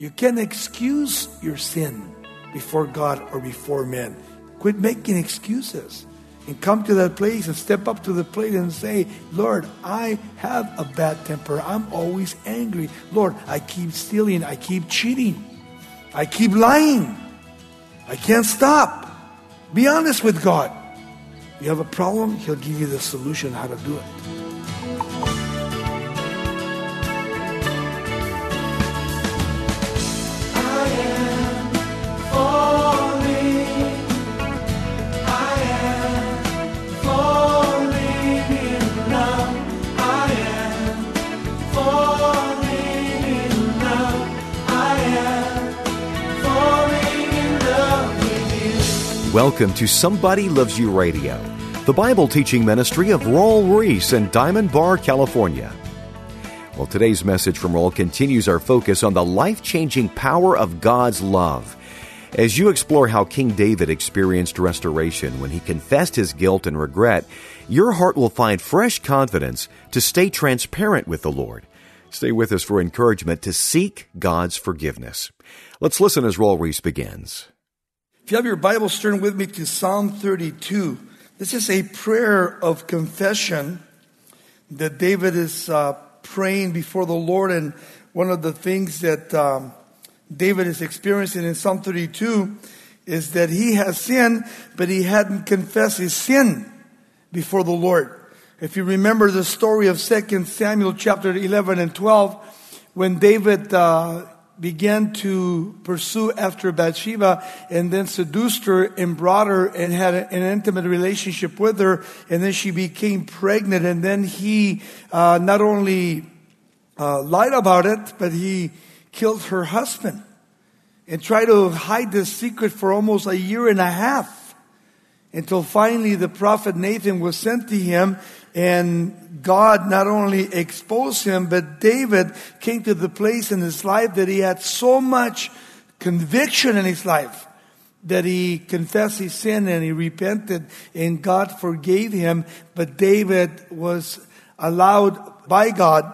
You can't excuse your sin before God or before men. Quit making excuses and come to that place and step up to the plate and say, Lord, I have a bad temper. I'm always angry. Lord, I keep stealing. I keep cheating. I keep lying. I can't stop. Be honest with God. You have a problem, He'll give you the solution how to do it. Welcome to Somebody Loves You Radio, the Bible teaching ministry of Raul Ries in Diamond Bar, California. Well, today's message from Raul continues our focus on the life changing power of God's love. As you explore how King David experienced restoration when he confessed his guilt and regret, your heart will find fresh confidence to stay transparent with the Lord. Stay with us for encouragement to seek God's forgiveness. Let's listen as Raul Ries begins. If you have your Bible, turn with me to Psalm 32. This is a prayer of confession that David is uh, praying before the Lord. And one of the things that um, David is experiencing in Psalm 32 is that he has sinned, but he hadn't confessed his sin before the Lord. If you remember the story of 2 Samuel chapter 11 and 12, when David uh, began to pursue after Bathsheba and then seduced her and brought her and had an intimate relationship with her. And then she became pregnant. And then he uh, not only uh, lied about it, but he killed her husband and tried to hide this secret for almost a year and a half until finally the prophet Nathan was sent to him and God not only exposed him, but David came to the place in his life that he had so much conviction in his life that he confessed his sin and he repented and God forgave him. But David was allowed by God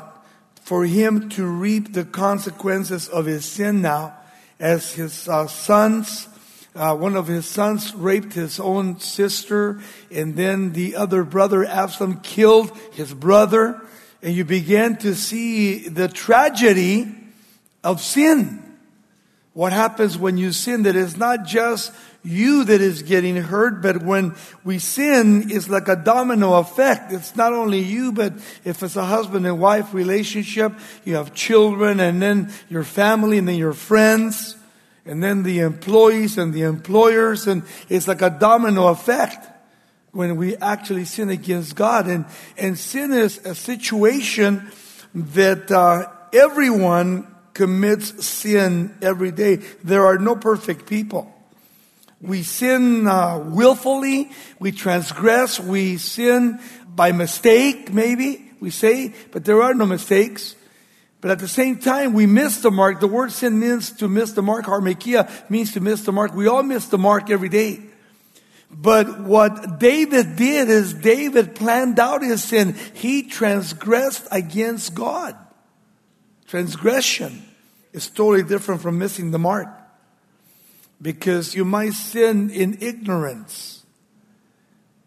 for him to reap the consequences of his sin now as his uh, sons uh, one of his sons raped his own sister, and then the other brother, Absalom, killed his brother. And you began to see the tragedy of sin. What happens when you sin that is not just you that is getting hurt, but when we sin, it's like a domino effect. It's not only you, but if it's a husband and wife relationship, you have children and then your family and then your friends and then the employees and the employers, and it's like a domino effect when we actually sin against God. And, and sin is a situation that uh, everyone commits sin every day. There are no perfect people. We sin uh, willfully, we transgress, we sin by mistake, maybe, we say, but there are no mistakes. But at the same time, we miss the mark. The word sin means to miss the mark. hamartia means to miss the mark. We all miss the mark every day. But what David did is David planned out his sin. He transgressed against God. Transgression is totally different from missing the mark. Because you might sin in ignorance.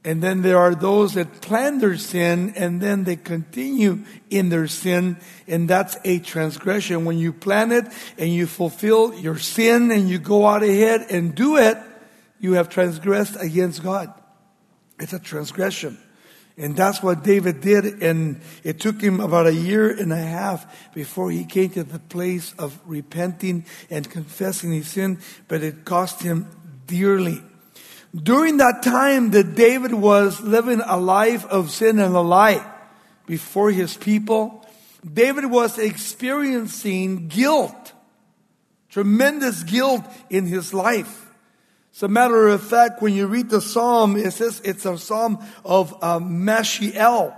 And then there are those that plan their sin and then they continue in their sin. And that's a transgression. When you plan it and you fulfill your sin and you go out ahead and do it, you have transgressed against God. It's a transgression. And that's what David did. And it took him about a year and a half before he came to the place of repenting and confessing his sin. But it cost him dearly. During that time that David was living a life of sin and a lie before his people, David was experiencing guilt, tremendous guilt in his life. As a matter of fact, when you read the psalm, it says it's a psalm of uh, Maschil.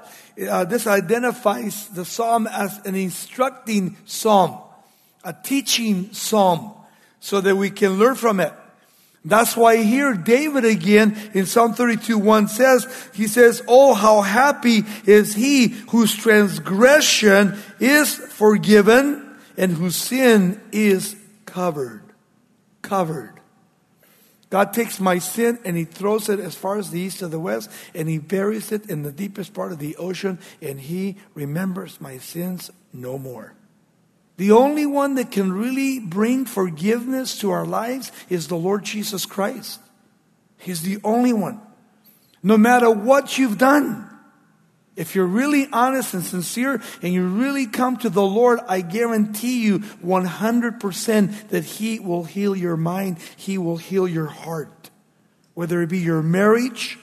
Uh, this identifies the psalm as an instructing psalm, a teaching psalm, so that we can learn from it. That's why here David again in Psalm 32 1 says, he says, Oh, how happy is he whose transgression is forgiven and whose sin is covered. Covered. God takes my sin and He throws it as far as the east of the west, and He buries it in the deepest part of the ocean, and He remembers my sins no more. The only one that can really bring forgiveness to our lives is the Lord Jesus Christ. He's the only one. No matter what you've done, if you're really honest and sincere and you really come to the Lord, I guarantee you 100% that He will heal your mind. He will heal your heart. Whether it be your marriage,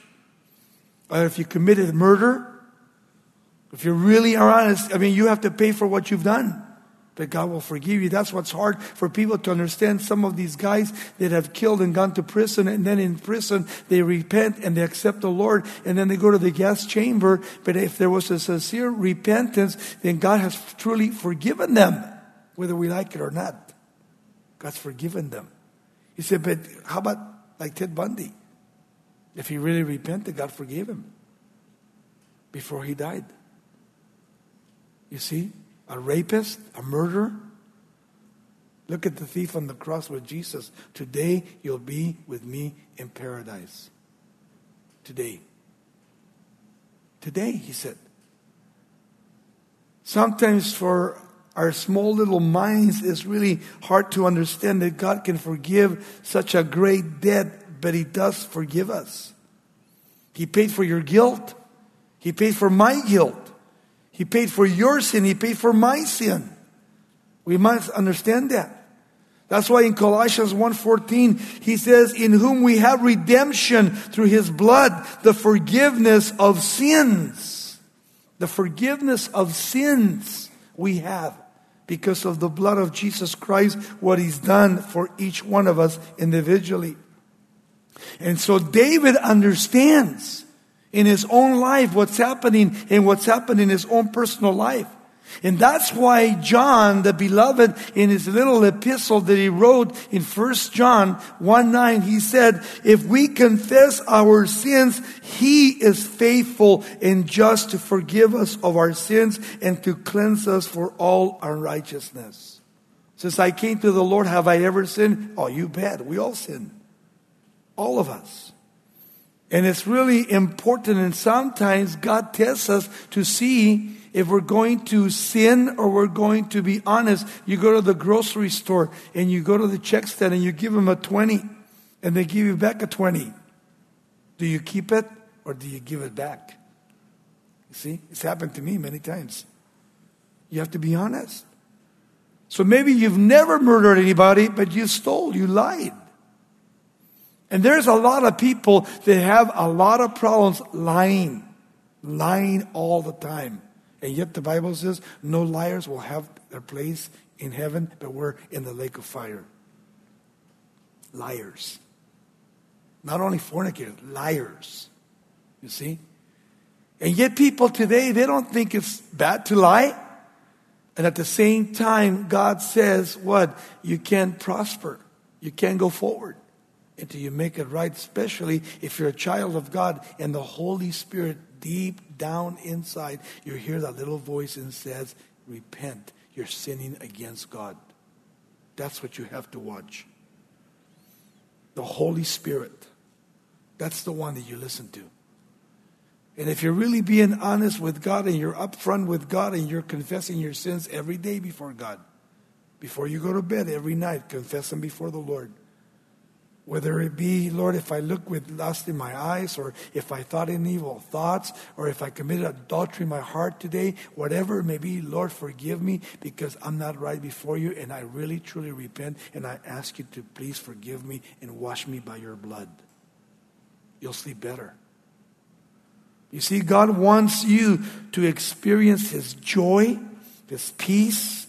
or if you committed murder, if you really are honest, I mean, you have to pay for what you've done that God will forgive you. That's what's hard for people to understand. Some of these guys that have killed and gone to prison, and then in prison they repent and they accept the Lord, and then they go to the gas chamber. But if there was a sincere repentance, then God has truly forgiven them, whether we like it or not. God's forgiven them. He said, but how about like Ted Bundy? If he really repented, God forgave him before he died. You see? A rapist, a murderer. Look at the thief on the cross with Jesus. Today you'll be with me in paradise. Today. Today, he said. Sometimes for our small little minds, it's really hard to understand that God can forgive such a great debt, but He does forgive us. He paid for your guilt. He paid for my guilt. He paid for your sin. He paid for my sin. We must understand that. That's why in Colossians 1:14 he says in whom we have redemption through his blood the forgiveness of sins. The forgiveness of sins we have because of the blood of Jesus Christ what he's done for each one of us individually. And so David understands in his own life, what's happening and what's happened in his own personal life. And that's why John, the beloved, in his little epistle that he wrote in 1 John 1 9, he said, If we confess our sins, he is faithful and just to forgive us of our sins and to cleanse us for all unrighteousness. Since I came to the Lord, have I ever sinned? Oh, you bet. We all sin. All of us. And it's really important, and sometimes God tests us to see if we're going to sin or we're going to be honest. You go to the grocery store and you go to the check stand and you give them a 20 and they give you back a 20. Do you keep it or do you give it back? You see, it's happened to me many times. You have to be honest. So maybe you've never murdered anybody, but you stole, you lied. And there's a lot of people that have a lot of problems lying, lying all the time. And yet the Bible says no liars will have their place in heaven, but we're in the lake of fire. Liars. Not only fornicators, liars. You see? And yet people today, they don't think it's bad to lie. And at the same time, God says, what? You can't prosper. You can't go forward until you make it right, especially if you're a child of God and the Holy Spirit deep down inside, you hear that little voice and says, Repent. You're sinning against God. That's what you have to watch. The Holy Spirit. That's the one that you listen to. And if you're really being honest with God and you're upfront with God and you're confessing your sins every day before God, before you go to bed every night, confess them before the Lord. Whether it be, Lord, if I look with lust in my eyes, or if I thought in evil thoughts, or if I committed adultery in my heart today, whatever it may be, Lord, forgive me because I'm not right before you, and I really truly repent, and I ask you to please forgive me and wash me by your blood. You'll sleep better. You see, God wants you to experience His joy, His peace,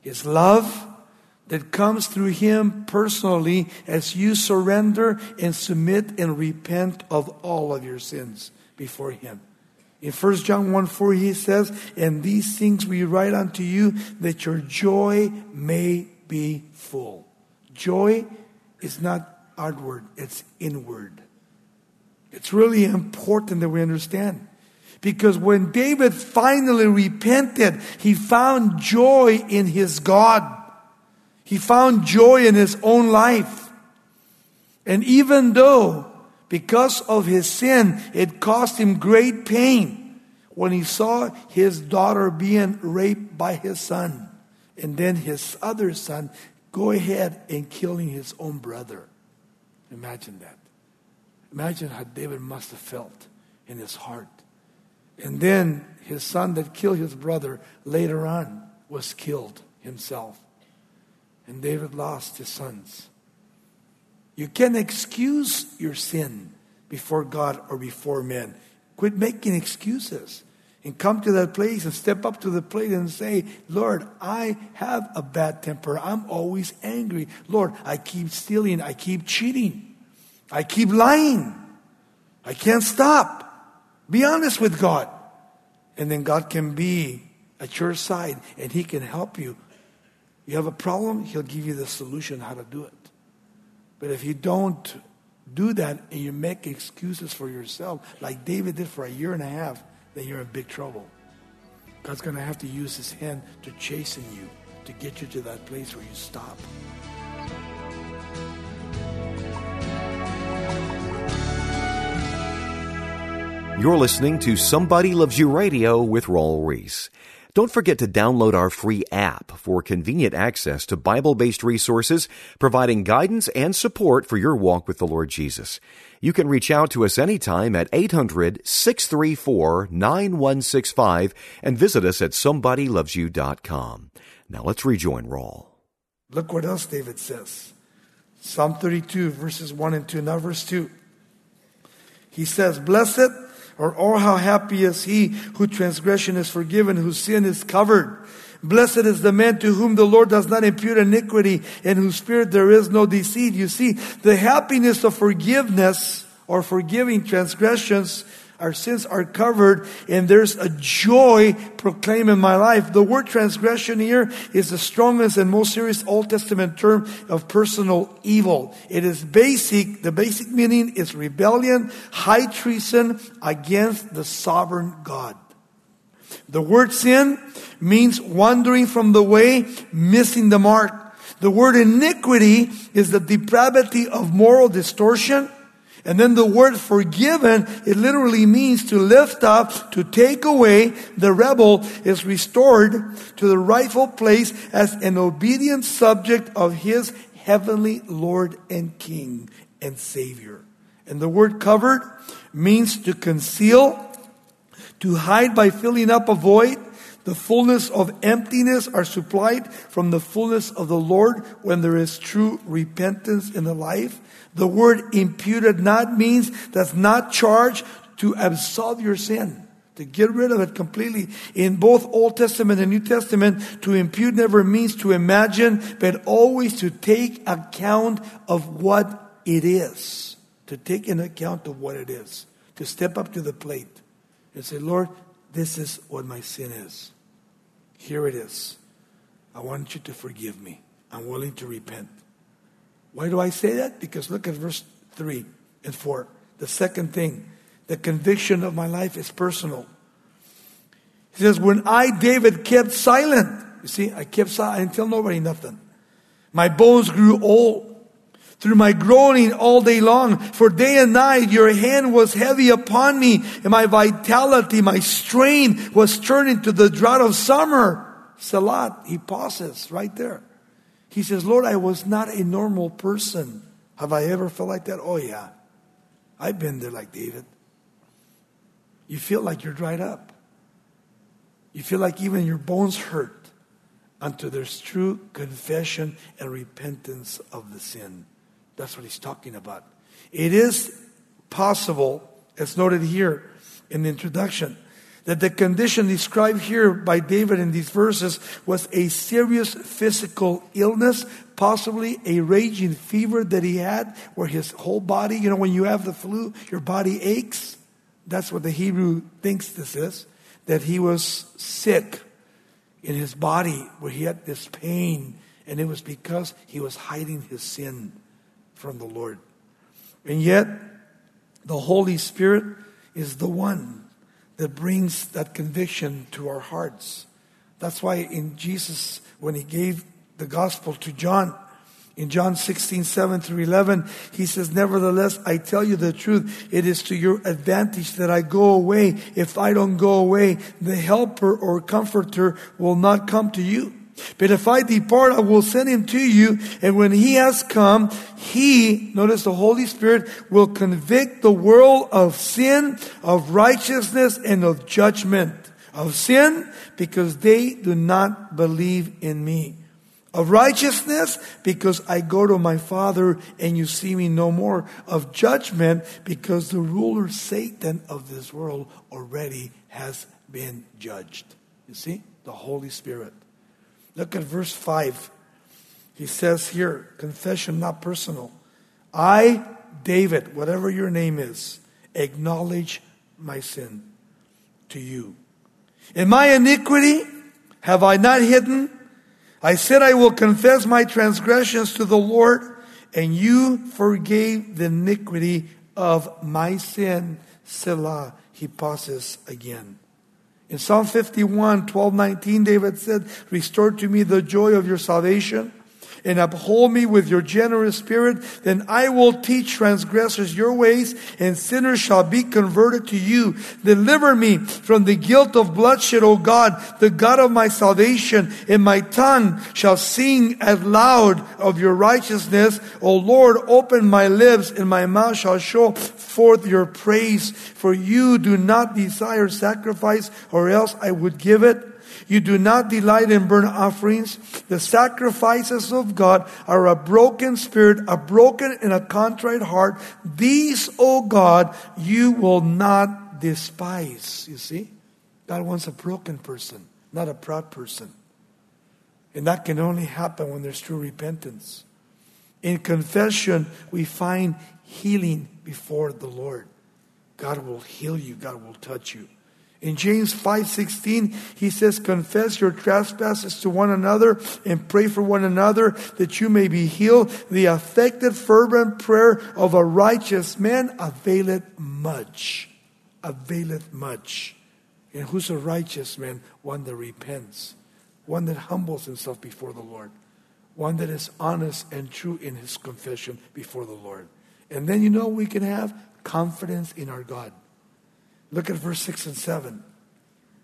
His love that comes through Him personally as you surrender and submit and repent of all of your sins before Him. In 1 John 1 4, he says, And these things we write unto you that your joy may be full. Joy is not outward, it's inward. It's really important that we understand. Because when David finally repented, he found joy in his God. He found joy in his own life. And even though, because of his sin, it caused him great pain when he saw his daughter being raped by his son, and then his other son go ahead and killing his own brother. Imagine that. Imagine how David must have felt in his heart. And then his son that killed his brother later on was killed himself. And David lost his sons. You can excuse your sin before God or before men. Quit making excuses and come to that place and step up to the plate and say, Lord, I have a bad temper. I'm always angry. Lord, I keep stealing. I keep cheating. I keep lying. I can't stop. Be honest with God. And then God can be at your side and He can help you. You have a problem, He'll give you the solution how to do it. But if you don't do that and you make excuses for yourself, like David did for a year and a half, then you're in big trouble. God's going to have to use his hand to chasten you, to get you to that place where you stop. You're listening to Somebody Loves You Radio with Raul Ries. Don't forget to download our free app for convenient access to Bible based resources, providing guidance and support for your walk with the Lord Jesus. You can reach out to us anytime at 800 634 9165 and visit us at somebodylovesyou.com. Now let's rejoin Raul. Look what else David says. Psalm 32, verses 1 and 2. Now, verse 2. He says, Blessed or oh, how happy is he whose transgression is forgiven, whose sin is covered. Blessed is the man to whom the Lord does not impute iniquity, in whose spirit there is no deceit. You see, the happiness of forgiveness or forgiving transgressions our sins are covered and there's a joy proclaimed in my life. The word transgression here is the strongest and most serious Old Testament term of personal evil. It is basic, the basic meaning is rebellion, high treason against the sovereign God. The word sin means wandering from the way, missing the mark. The word iniquity is the depravity of moral distortion, and then the word forgiven, it literally means to lift up, to take away. The rebel is restored to the rightful place as an obedient subject of his heavenly Lord and King and Savior. And the word covered means to conceal, to hide by filling up a void. The fullness of emptiness are supplied from the fullness of the Lord when there is true repentance in the life. The word imputed not means that's not charged to absolve your sin, to get rid of it completely. In both Old Testament and New Testament, to impute never means to imagine, but always to take account of what it is. To take an account of what it is. To step up to the plate and say, Lord, this is what my sin is. Here it is. I want you to forgive me. I'm willing to repent. Why do I say that? Because look at verse 3 and 4. The second thing, the conviction of my life is personal. He says, When I, David, kept silent, you see, I kept silent, I didn't tell nobody nothing. My bones grew old through my groaning all day long. For day and night your hand was heavy upon me, and my vitality, my strain was turned into the drought of summer. Selah, he pauses right there. He says, Lord, I was not a normal person. Have I ever felt like that? Oh, yeah. I've been there like David. You feel like you're dried up. You feel like even your bones hurt until there's true confession and repentance of the sin. That's what he's talking about. It is possible, as noted here in the introduction, that the condition described here by David in these verses was a serious physical illness, possibly a raging fever that he had, where his whole body, you know, when you have the flu, your body aches. That's what the Hebrew thinks this is, that he was sick in his body, where he had this pain, and it was because he was hiding his sin from the Lord. And yet, the Holy Spirit is the one that brings that conviction to our hearts. That's why in Jesus, when he gave the gospel to John. In John 16, 7 through 11, he says, Nevertheless, I tell you the truth. It is to your advantage that I go away. If I don't go away, the helper or comforter will not come to you. But if I depart, I will send him to you. And when he has come, he, notice the Holy Spirit, will convict the world of sin, of righteousness, and of judgment. Of sin, because they do not believe in me of righteousness because I go to my Father and you see me no more, of judgment because the ruler Satan of this world already has been judged. You see? The Holy Spirit. Look at verse 5. He says here, confession not personal. I, David, whatever your name is, acknowledge my sin to you. In my iniquity have I not hidden I said, I will confess my transgressions to the Lord, and you forgave the iniquity of my sin. Selah, he pauses again. In Psalm 51, 12, 19, David said, Restore to me the joy of your salvation and uphold me with your generous spirit, then I will teach transgressors your ways, and sinners shall be converted to you. Deliver me from the guilt of bloodshed, O God, the God of my salvation, and my tongue shall sing as loud of your righteousness. O Lord, open my lips, and my mouth shall show forth your praise. For you do not desire sacrifice, or else I would give it. You do not delight in burnt offerings. The sacrifices of God are a broken spirit, a broken and a contrite heart. These, O God, you will not despise. You see? God wants a broken person, not a proud person. And that can only happen when there's true repentance. In confession, we find healing before the Lord. God will heal you, God will touch you. In James 5:16, he says, "Confess your trespasses to one another and pray for one another that you may be healed. The affected fervent prayer of a righteous man availeth much." Availeth much. And who's a righteous man? One that repents, one that humbles himself before the Lord, one that is honest and true in his confession before the Lord. And then you know we can have confidence in our God. Look at verse 6 and 7.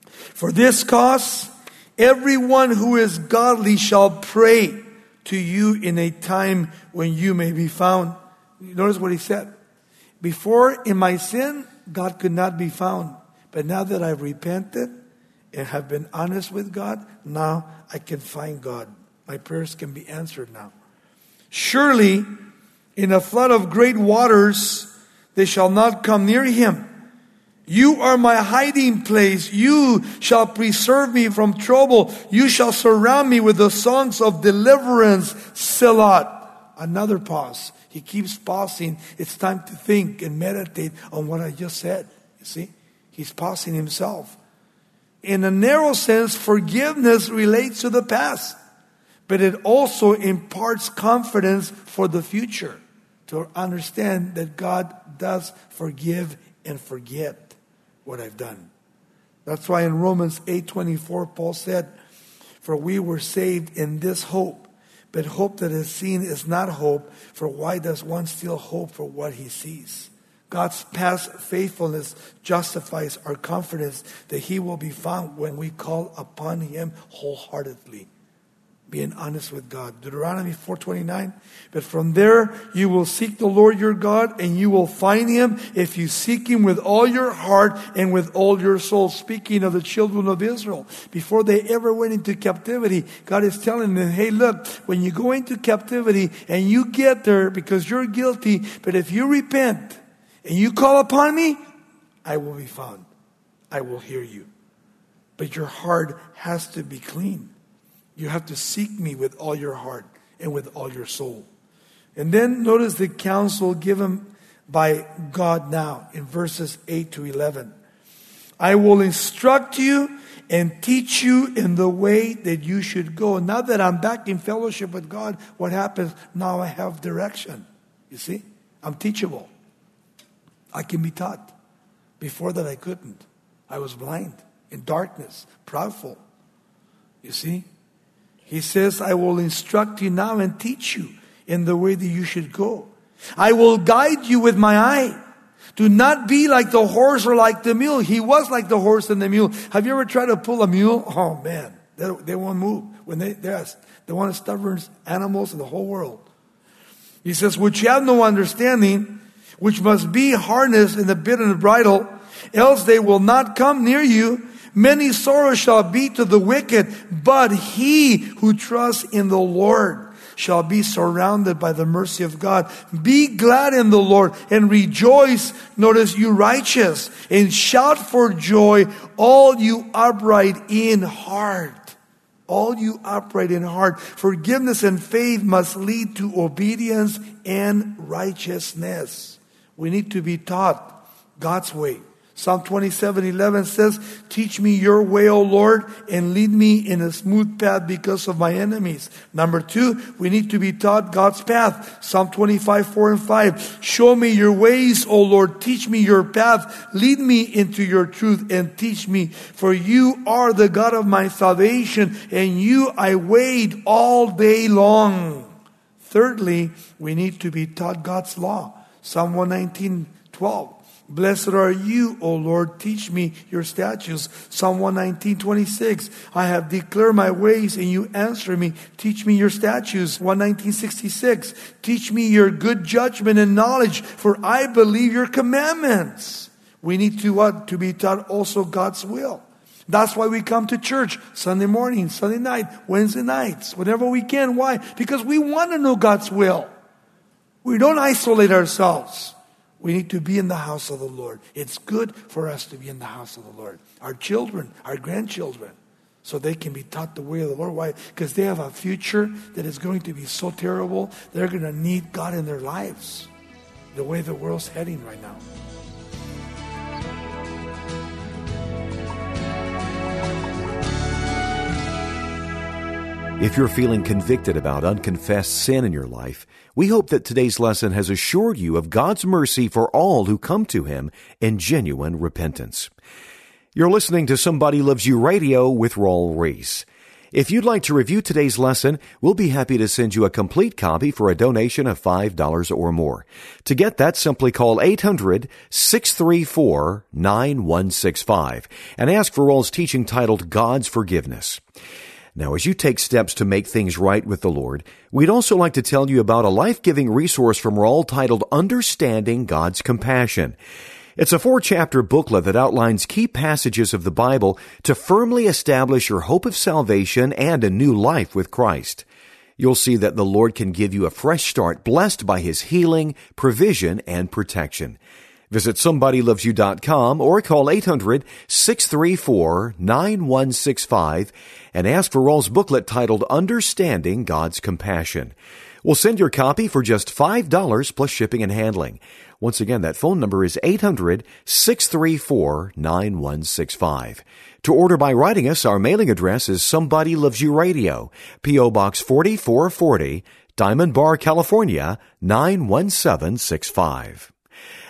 For this cause, everyone who is godly shall pray to you in a time when you may be found. Notice what he said. Before in my sin, God could not be found. But now that I've repented and have been honest with God, now I can find God. My prayers can be answered now. Surely, in a flood of great waters, they shall not come near him. You are my hiding place. You shall preserve me from trouble. You shall surround me with the songs of deliverance. Selah. Another pause. He keeps pausing. It's time to think and meditate on what I just said. You see? He's pausing himself. In a narrow sense, forgiveness relates to the past, but it also imparts confidence for the future to understand that God does forgive and forget what I've done. That's why in Romans 8:24 Paul said, "For we were saved in this hope, but hope that is seen is not hope, for why does one still hope for what he sees?" God's past faithfulness justifies our confidence that he will be found when we call upon him wholeheartedly being honest with God. Deuteronomy 4:29. But from there you will seek the Lord your God and you will find him if you seek him with all your heart and with all your soul. Speaking of the children of Israel, before they ever went into captivity, God is telling them, "Hey, look, when you go into captivity and you get there because you're guilty, but if you repent and you call upon me, I will be found. I will hear you." But your heart has to be clean. You have to seek me with all your heart and with all your soul. And then notice the counsel given by God now in verses 8 to 11. I will instruct you and teach you in the way that you should go. Now that I'm back in fellowship with God, what happens? Now I have direction. You see? I'm teachable. I can be taught. Before that, I couldn't. I was blind, in darkness, proudful. You see? He says, I will instruct you now and teach you in the way that you should go. I will guide you with my eye. Do not be like the horse or like the mule. He was like the horse and the mule. Have you ever tried to pull a mule? Oh man, they, they won't move. When they, they're, they're one of the stubborn animals in the whole world. He says, which have no understanding, which must be harnessed in the bit and the bridle, else they will not come near you. Many sorrows shall be to the wicked, but he who trusts in the Lord shall be surrounded by the mercy of God. Be glad in the Lord and rejoice. Notice you righteous and shout for joy, all you upright in heart. All you upright in heart. Forgiveness and faith must lead to obedience and righteousness. We need to be taught God's way. Psalm 27 11 says, Teach me your way, O Lord, and lead me in a smooth path because of my enemies. Number two, we need to be taught God's path. Psalm 25 4 and 5. Show me your ways, O Lord. Teach me your path. Lead me into your truth and teach me. For you are the God of my salvation, and you I wait all day long. Thirdly, we need to be taught God's law. Psalm 119 12. Blessed are you, O Lord. Teach me your statutes. Psalm 119, 26. I have declared my ways and you answer me. Teach me your statutes. 119, 66. Teach me your good judgment and knowledge, for I believe your commandments. We need to what? To be taught also God's will. That's why we come to church Sunday morning, Sunday night, Wednesday nights, whenever we can. Why? Because we want to know God's will. We don't isolate ourselves. We need to be in the house of the Lord. It's good for us to be in the house of the Lord. Our children, our grandchildren, so they can be taught the way of the Lord. Why? Because they have a future that is going to be so terrible. They're going to need God in their lives, the way the world's heading right now. If you're feeling convicted about unconfessed sin in your life, we hope that today's lesson has assured you of God's mercy for all who come to Him in genuine repentance. You're listening to Somebody Loves You Radio with Raul Ries. If you'd like to review today's lesson, we'll be happy to send you a complete copy for a donation of $5 or more. To get that, simply call 800-634-9165 and ask for Raul's teaching titled God's Forgiveness. Now, as you take steps to make things right with the Lord, we'd also like to tell you about a life-giving resource from Raul titled Understanding God's Compassion. It's a four chapter booklet that outlines key passages of the Bible to firmly establish your hope of salvation and a new life with Christ. You'll see that the Lord can give you a fresh start blessed by His healing, provision, and protection. Visit somebodylovesyou.com or call 800-634-9165 and ask for Raul's booklet titled Understanding God's Compassion. We'll send your copy for just $5 plus shipping and handling. Once again, that phone number is 800-634-9165. To order by writing us, our mailing address is Somebody Loves You Radio, P.O. Box 4440, Diamond Bar, California, 91765.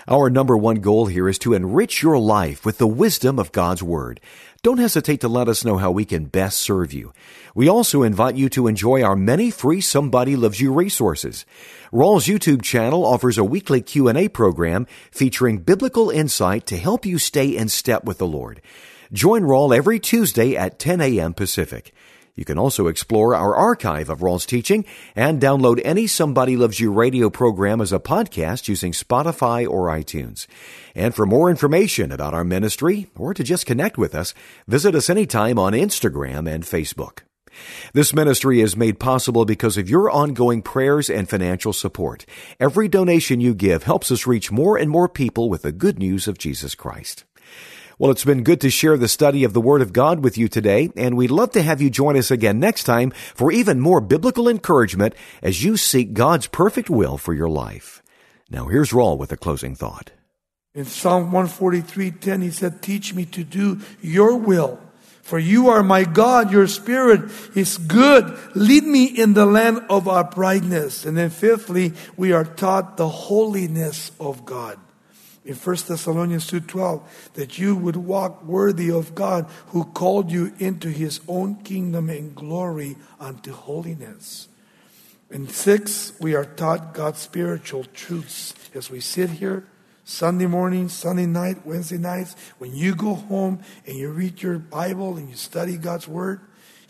Our number one goal here is to enrich your life with the wisdom of God's Word. Don't hesitate to let us know how we can best serve you. We also invite you to enjoy our many free Somebody Loves You resources. Raul's YouTube channel offers a weekly Q&A program featuring biblical insight to help you stay in step with the Lord. Join Raul every Tuesday at 10 a.m. Pacific. You can also explore our archive of Raul's teaching and download any Somebody Loves You radio program as a podcast using Spotify or iTunes. And for more information about our ministry or to just connect with us, visit us anytime on Instagram and Facebook. This ministry is made possible because of your ongoing prayers and financial support. Every donation you give helps us reach more and more people with the good news of Jesus Christ. Well, it's been good to share the study of the Word of God with you today, and we'd love to have you join us again next time for even more biblical encouragement as you seek God's perfect will for your life. Now, here's Raul with a closing thought. In Psalm 143:10, he said, Teach me to do your will. For you are my God, your spirit is good. Lead me in the land of uprightness. And then fifthly, we are taught the holiness of God. In 1 Thessalonians 2:12 that you would walk worthy of God who called you into his own kingdom and glory unto holiness. In 6 we are taught God's spiritual truths as we sit here Sunday morning, Sunday night, Wednesday nights when you go home and you read your Bible and you study God's word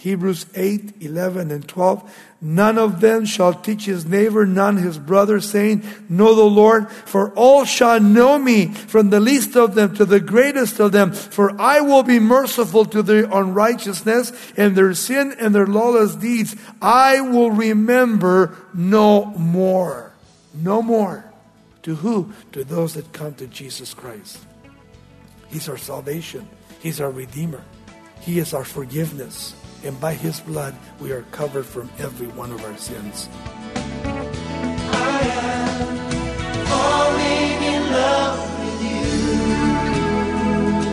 Hebrews 8, 11, and 12. None of them shall teach his neighbor, none his brother, saying, Know the Lord, for all shall know me, from the least of them to the greatest of them. For I will be merciful to their unrighteousness and their sin and their lawless deeds. I will remember no more. No more. To who? To those that come to Jesus Christ. He's our salvation. He's our Redeemer. He is our forgiveness and by his blood we are covered from every one of our sins.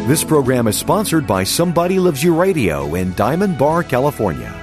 This program is sponsored by Somebody Loves You Radio in Diamond Bar, California.